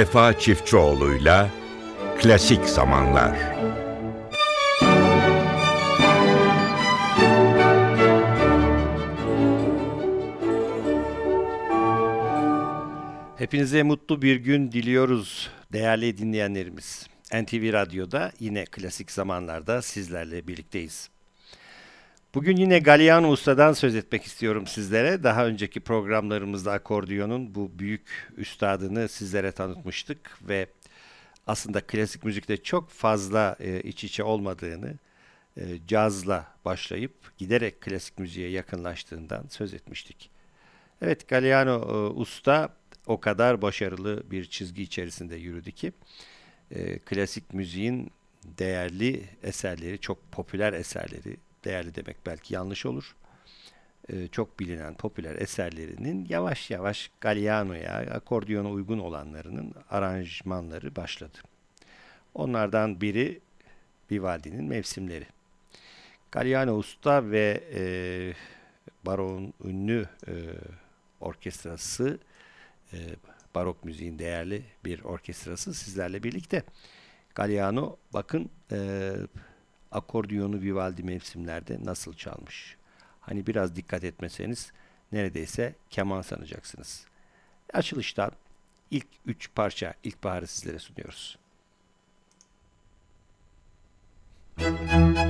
Vefa Çiftçioğlu'yla Klasik Zamanlar Hepinize mutlu bir gün diliyoruz değerli dinleyenlerimiz. NTV Radyo'da yine klasik zamanlarda sizlerle birlikteyiz. Bugün yine Galliano Usta'dan söz etmek istiyorum sizlere. Daha önceki programlarımızda akordiyonun bu büyük üstadını sizlere tanıtmıştık ve aslında klasik müzikte çok fazla e, iç içe olmadığını, e, cazla başlayıp giderek klasik müziğe yakınlaştığından söz etmiştik. Evet Galliano e, Usta o kadar başarılı bir çizgi içerisinde yürüdü ki e, klasik müziğin değerli eserleri, çok popüler eserleri, değerli demek belki yanlış olur. E, çok bilinen popüler eserlerinin yavaş yavaş Galliano'ya, akordiyona uygun olanlarının aranjmanları başladı. Onlardan biri Vivaldi'nin mevsimleri. Galliano Usta ve e, Baro'nun ünlü e, orkestrası, e, barok müziğin değerli bir orkestrası sizlerle birlikte. Galliano bakın e, akordiyonu Vivaldi mevsimlerde nasıl çalmış. Hani biraz dikkat etmeseniz neredeyse keman sanacaksınız. Açılıştan ilk üç parça ilkbaharı sizlere sunuyoruz. Müzik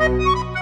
Música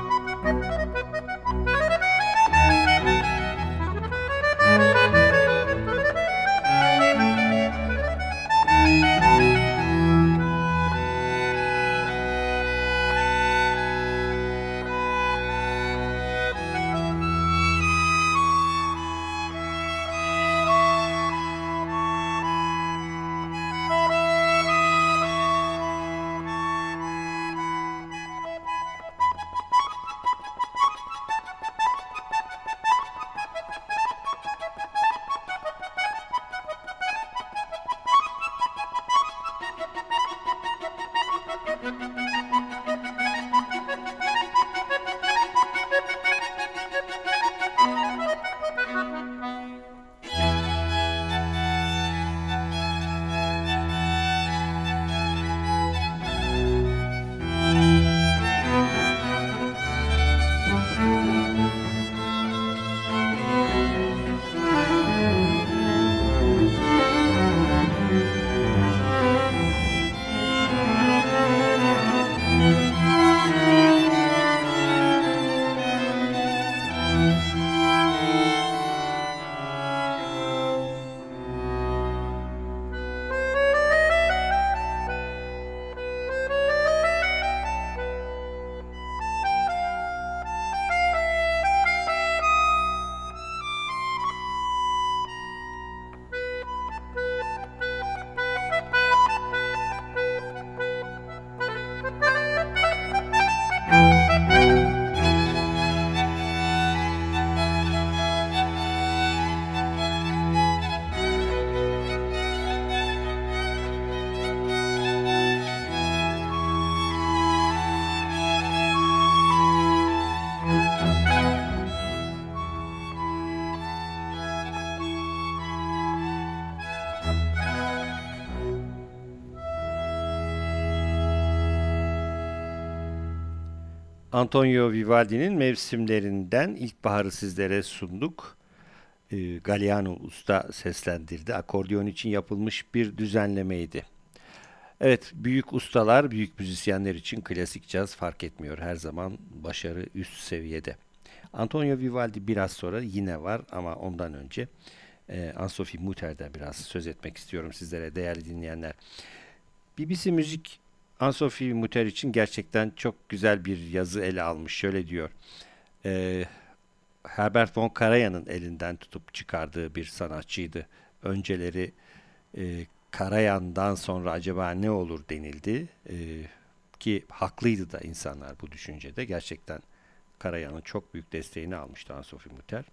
Antonio Vivaldi'nin mevsimlerinden ilkbaharı sizlere sunduk. E, Usta seslendirdi. Akordeon için yapılmış bir düzenlemeydi. Evet, büyük ustalar, büyük müzisyenler için klasik caz fark etmiyor. Her zaman başarı üst seviyede. Antonio Vivaldi biraz sonra yine var ama ondan önce e, Anne-Sophie Mutter'den biraz söz etmek istiyorum sizlere değerli dinleyenler. BBC Müzik Anne-Sophie Mutter için gerçekten çok güzel bir yazı ele almış. Şöyle diyor. E, Herbert von Karajan'ın elinden tutup çıkardığı bir sanatçıydı. Önceleri e, Karajan'dan sonra acaba ne olur denildi. E, ki haklıydı da insanlar bu düşüncede. Gerçekten Karajan'ın çok büyük desteğini almıştı Anne-Sophie Mutter.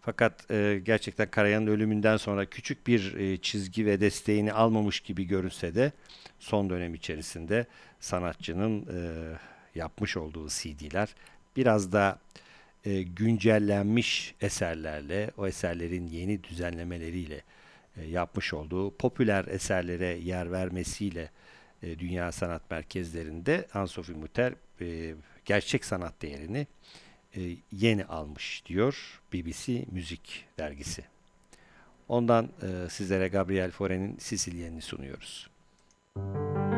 Fakat e, gerçekten Karayan'ın ölümünden sonra küçük bir e, çizgi ve desteğini almamış gibi görünse de son dönem içerisinde sanatçının e, yapmış olduğu CD'ler biraz da e, güncellenmiş eserlerle, o eserlerin yeni düzenlemeleriyle e, yapmış olduğu popüler eserlere yer vermesiyle e, dünya sanat merkezlerinde Anne-Sophie Mutter e, gerçek sanat değerini e, yeni almış diyor BBC Müzik dergisi. Ondan e, sizlere Gabriel Fauré'nin Sicilyen'i sunuyoruz. Müzik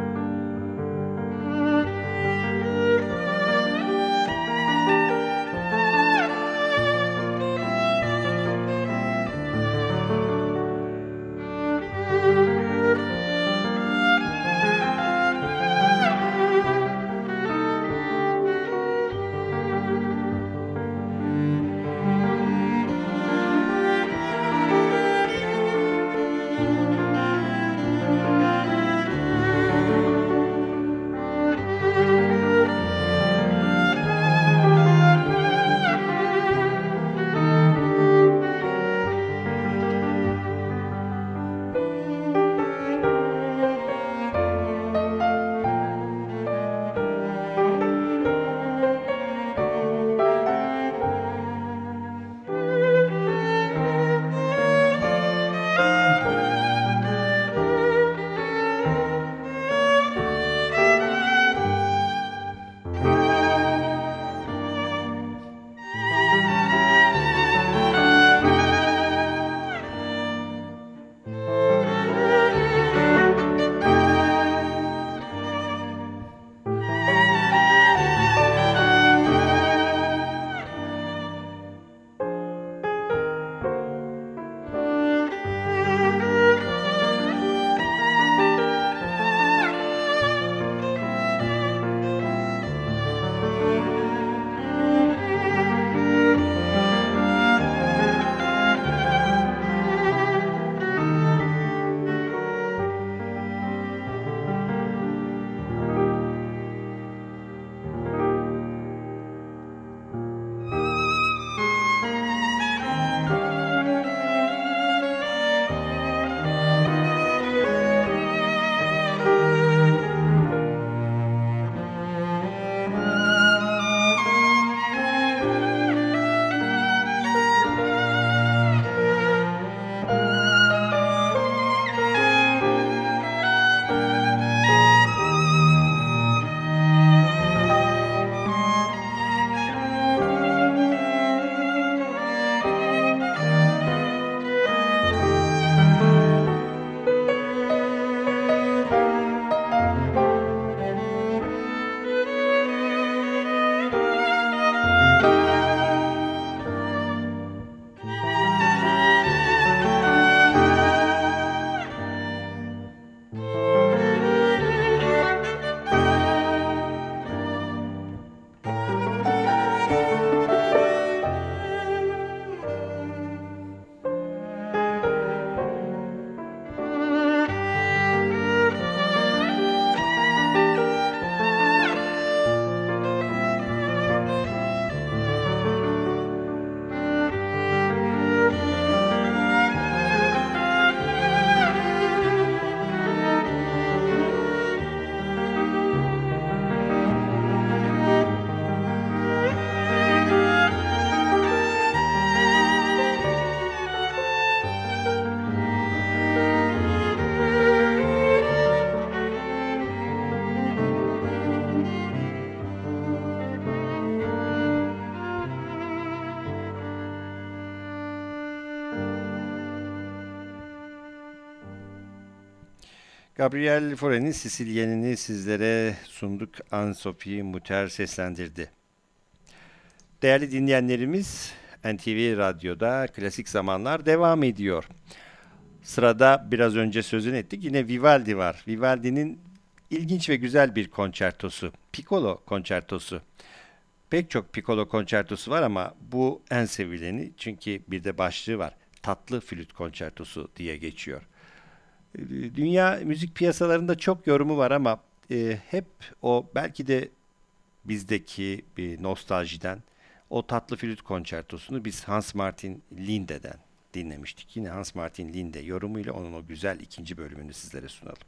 Gabriel Fauré'nin Sicilyenini sizlere sunduk. Anne-Sophie Mutter seslendirdi. Değerli dinleyenlerimiz, NTV Radyo'da Klasik Zamanlar devam ediyor. Sırada biraz önce sözünü ettik. Yine Vivaldi var. Vivaldi'nin ilginç ve güzel bir konçertosu. Piccolo konçertosu. Pek çok piccolo konçertosu var ama bu en sevileni çünkü bir de başlığı var. Tatlı flüt konçertosu diye geçiyor. Dünya müzik piyasalarında çok yorumu var ama e, hep o belki de bizdeki bir nostaljiden o tatlı flüt konçertosunu biz Hans Martin Linde'den dinlemiştik. Yine Hans Martin Linde yorumuyla onun o güzel ikinci bölümünü sizlere sunalım.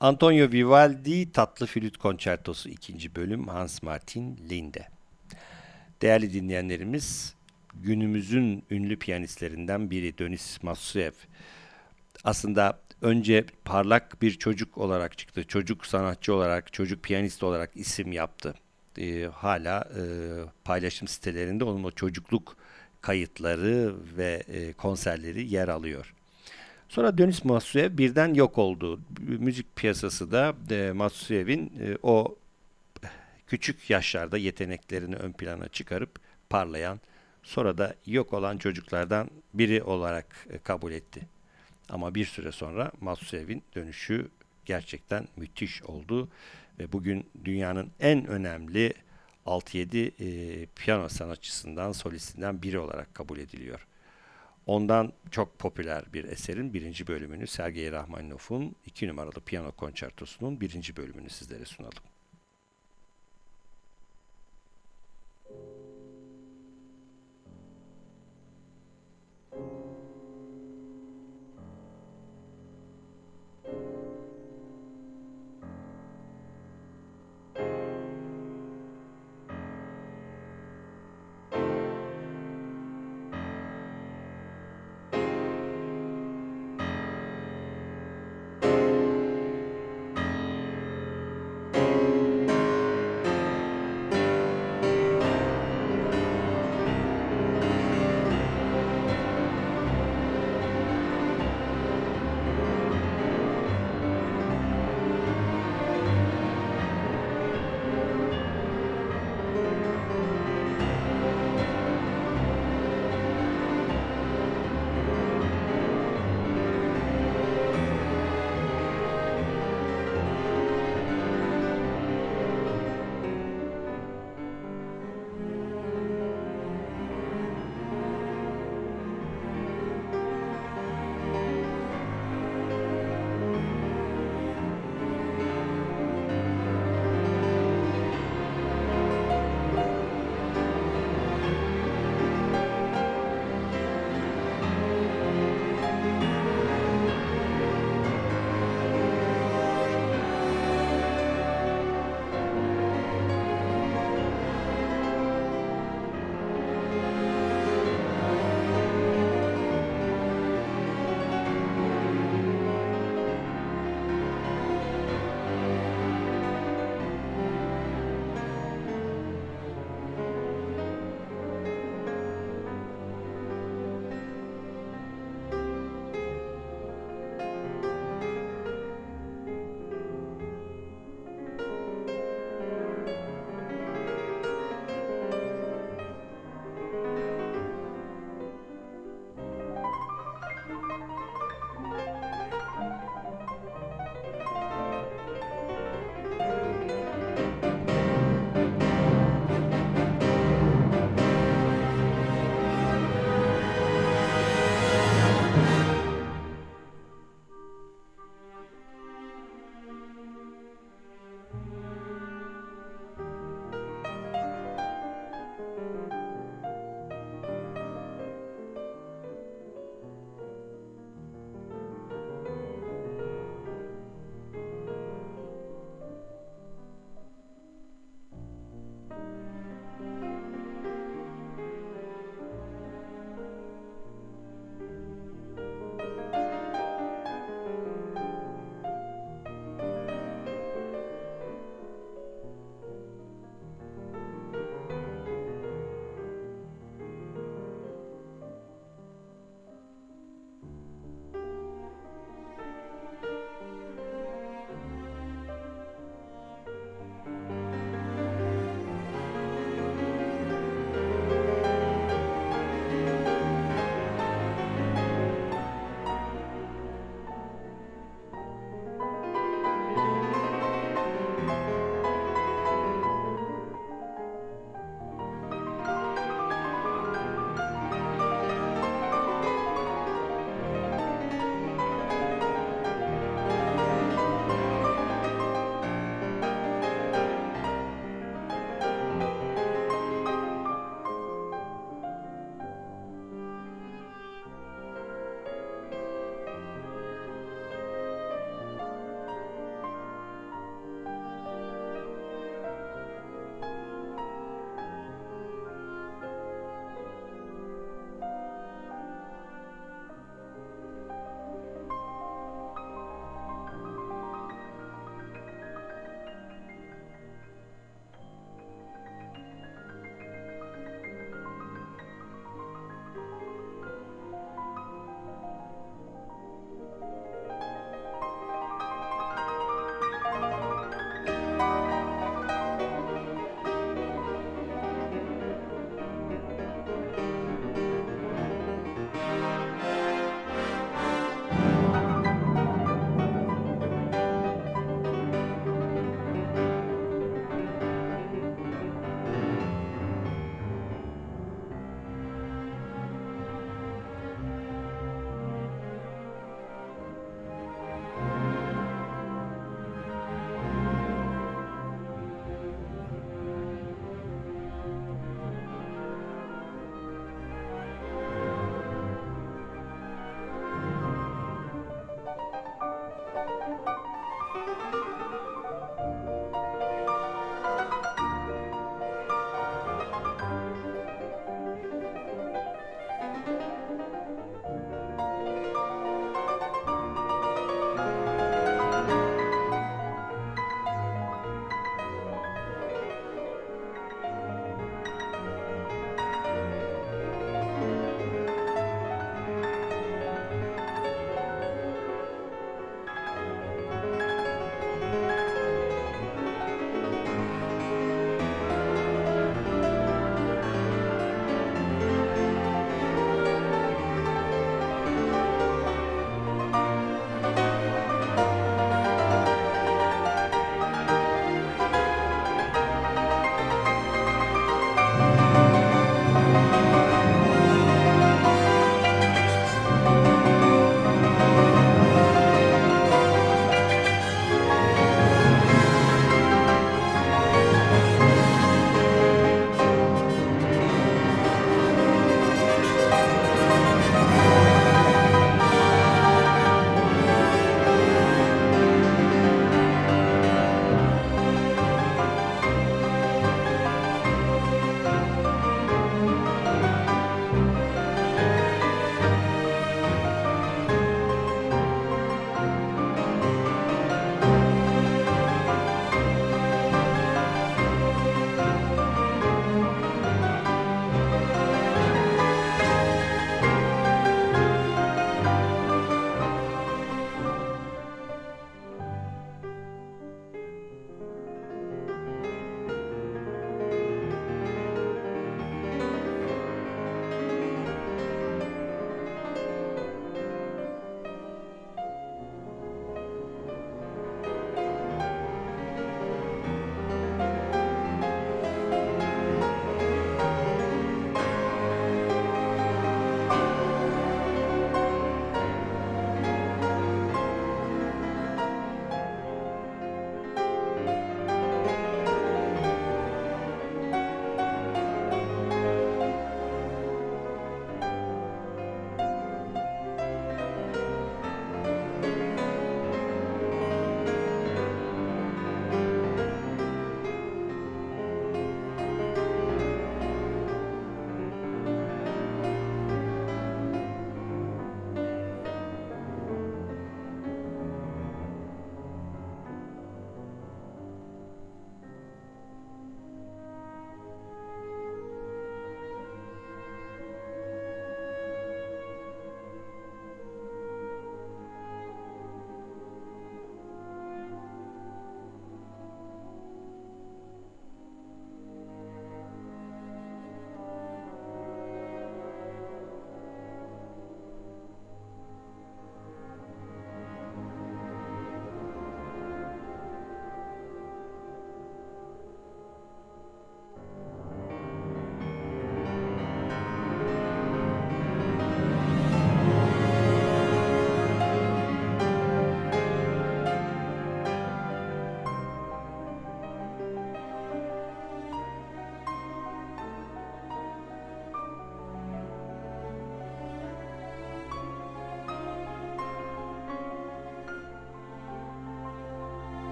Antonio Vivaldi Tatlı Flüt Konçertosu 2. bölüm Hans Martin Linde. Değerli dinleyenlerimiz, günümüzün ünlü piyanistlerinden biri Dönis Masuev. Aslında önce parlak bir çocuk olarak çıktı. Çocuk sanatçı olarak, çocuk piyanist olarak isim yaptı. Ee, hala e, paylaşım sitelerinde onun o çocukluk kayıtları ve e, konserleri yer alıyor. Sonra Dönis Masuev birden yok oldu. Müzik piyasası da e, Masuev'in e, o küçük yaşlarda yeteneklerini ön plana çıkarıp parlayan, sonra da yok olan çocuklardan biri olarak e, kabul etti. Ama bir süre sonra Masuev'in dönüşü gerçekten müthiş oldu ve bugün dünyanın en önemli 6-7 e, piyano sanatçısından, solistinden biri olarak kabul ediliyor. Ondan çok popüler bir eserin birinci bölümünü Sergei Rahmaninov'un iki numaralı piyano konçertosunun birinci bölümünü sizlere sunalım.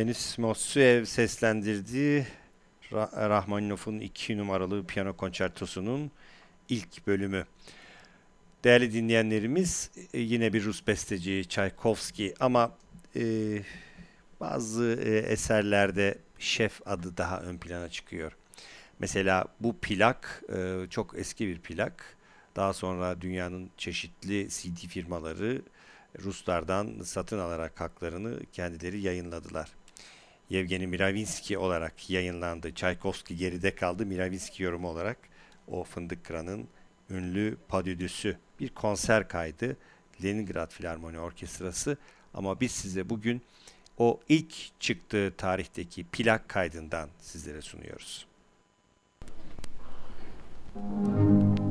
Denis Mossuev seslendirdiği Rahmaninov'un iki numaralı piyano konçertosunun ilk bölümü. Değerli dinleyenlerimiz e, yine bir Rus besteci Tchaikovsky ama e, bazı e, eserlerde şef adı daha ön plana çıkıyor. Mesela bu plak e, çok eski bir plak. Daha sonra dünyanın çeşitli CD firmaları Ruslardan satın alarak haklarını kendileri yayınladılar. Yevgeni Miravinsky olarak yayınlandı. Tchaikovsky geride kaldı. Miravinsky yorumu olarak o Fındık Kıran'ın ünlü padüdüsü bir konser kaydı. Leningrad Filarmoni Orkestrası ama biz size bugün o ilk çıktığı tarihteki plak kaydından sizlere sunuyoruz. Müzik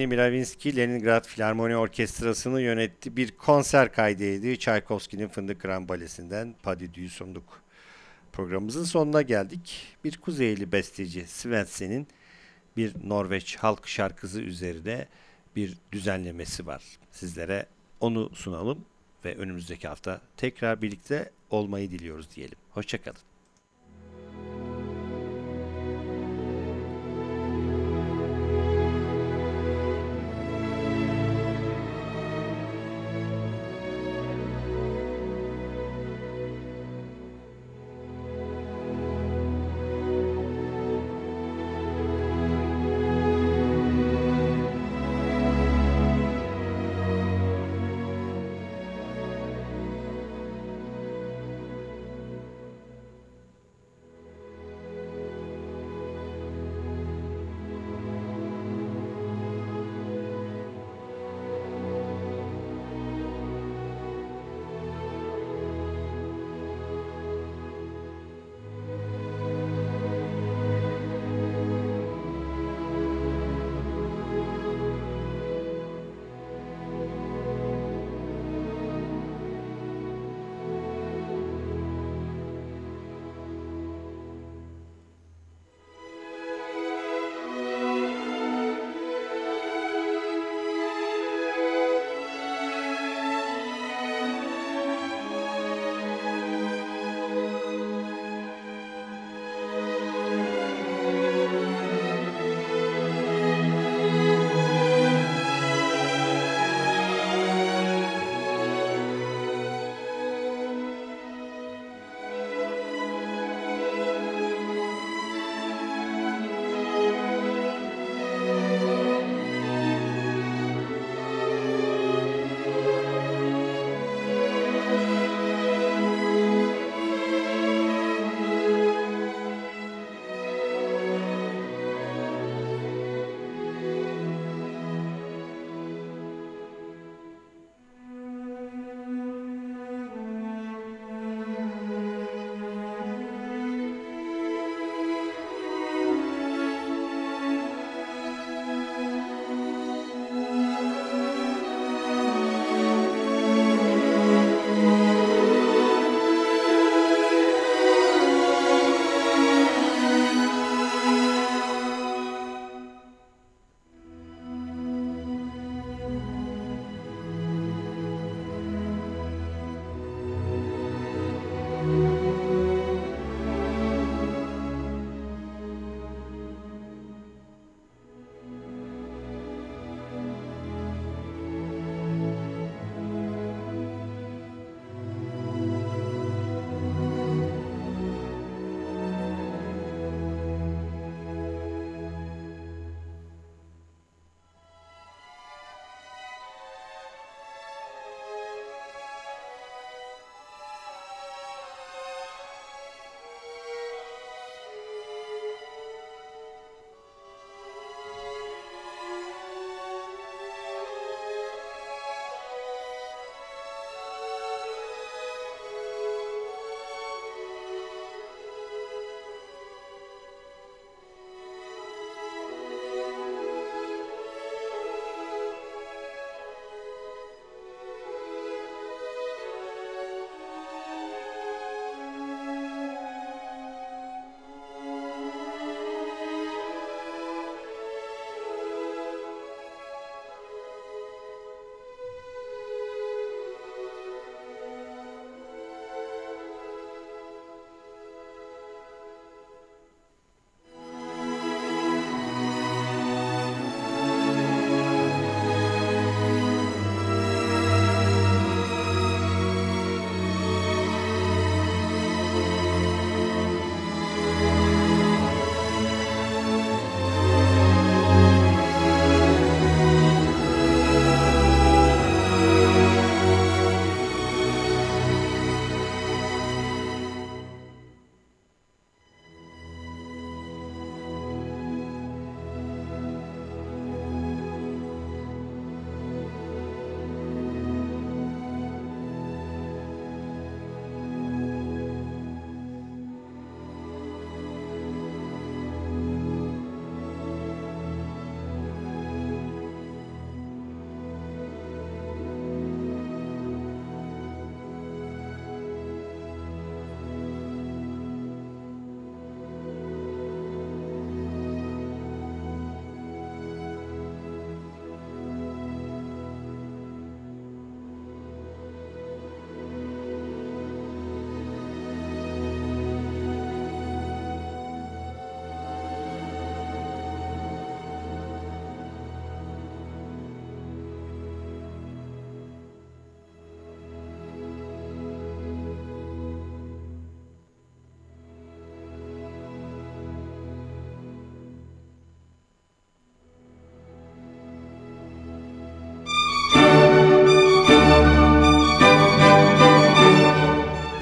Yevgeni Miravinsky Leningrad Filarmoni Orkestrası'nı yönetti. Bir konser kaydıydı. Tchaikovsky'nin Fındık Kıran Balesi'nden Padidü'yü sunduk. Programımızın sonuna geldik. Bir Kuzeyli besteci Svensen'in bir Norveç halk şarkısı üzerine bir düzenlemesi var. Sizlere onu sunalım ve önümüzdeki hafta tekrar birlikte olmayı diliyoruz diyelim. Hoşçakalın.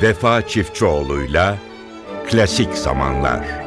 Vefa Çiftçioğlu'yla Klasik Zamanlar.